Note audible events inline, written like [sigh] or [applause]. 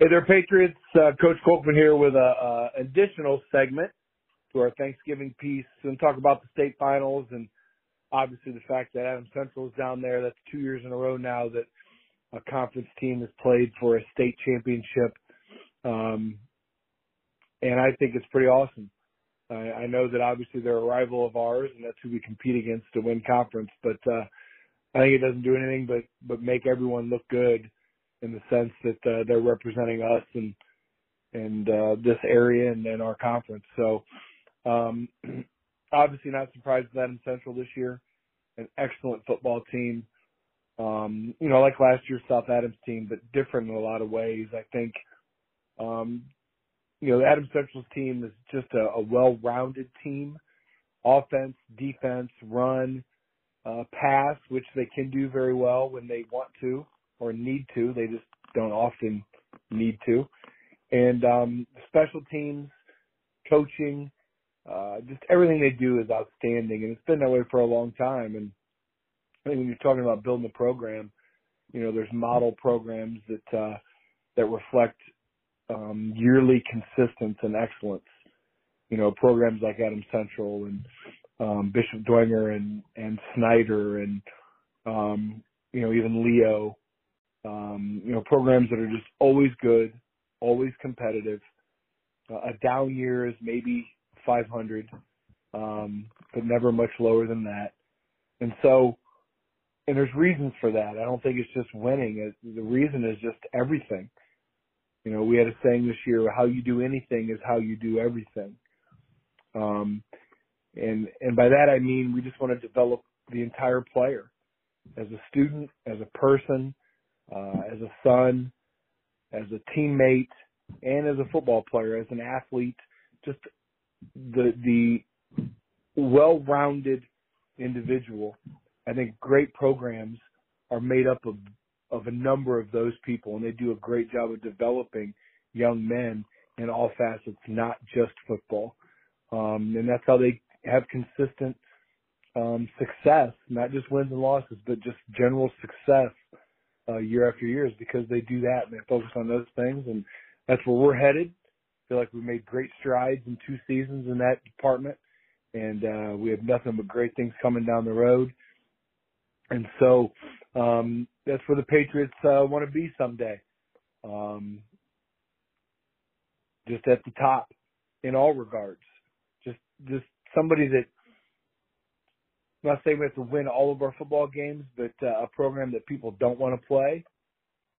Hey there, Patriots. Uh, Coach Kolkman here with a, a additional segment to our Thanksgiving piece and talk about the state finals and obviously the fact that Adams Central is down there. That's two years in a row now that a conference team has played for a state championship. Um, and I think it's pretty awesome. I, I know that obviously they're a rival of ours and that's who we compete against to win conference, but, uh, I think it doesn't do anything but, but make everyone look good in the sense that, uh, they're representing us and, and, uh, this area and, and our conference. So, um, [clears throat] obviously not surprised that Adams Central this year. An excellent football team. Um, you know, like last year's South Adams team, but different in a lot of ways. I think, um, you know, the Adams Central's team is just a, a well-rounded team. Offense, defense, run, uh, pass, which they can do very well when they want to or need to. They just don't often need to. And um, special teams, coaching, uh, just everything they do is outstanding, and it's been that way for a long time. And I think when you're talking about building a program, you know, there's model programs that uh, that reflect um, yearly consistency and excellence. You know, programs like Adams Central and um, Bishop Dwenger and and Snider and um, you know even Leo. Um, you know, programs that are just always good, always competitive. Uh, a down year is maybe 500, um, but never much lower than that. And so, and there's reasons for that. I don't think it's just winning. The reason is just everything. You know, we had a saying this year: "How you do anything is how you do everything." Um, and and by that I mean we just want to develop the entire player, as a student, as a person, uh, as a son, as a teammate, and as a football player, as an athlete, just the the well-rounded individual. I think great programs are made up of of a number of those people, and they do a great job of developing young men in all facets, not just football. Um, and that's how they have consistent um, success, not just wins and losses, but just general success uh, year after year, is because they do that and they focus on those things, and that's where we're headed feel like we made great strides in two seasons in that department, and uh, we have nothing but great things coming down the road. And so um, that's where the Patriots uh, want to be someday. Um, just at the top in all regards. Just just somebody that Not saying we have to win all of our football games, but uh, a program that people don't want to play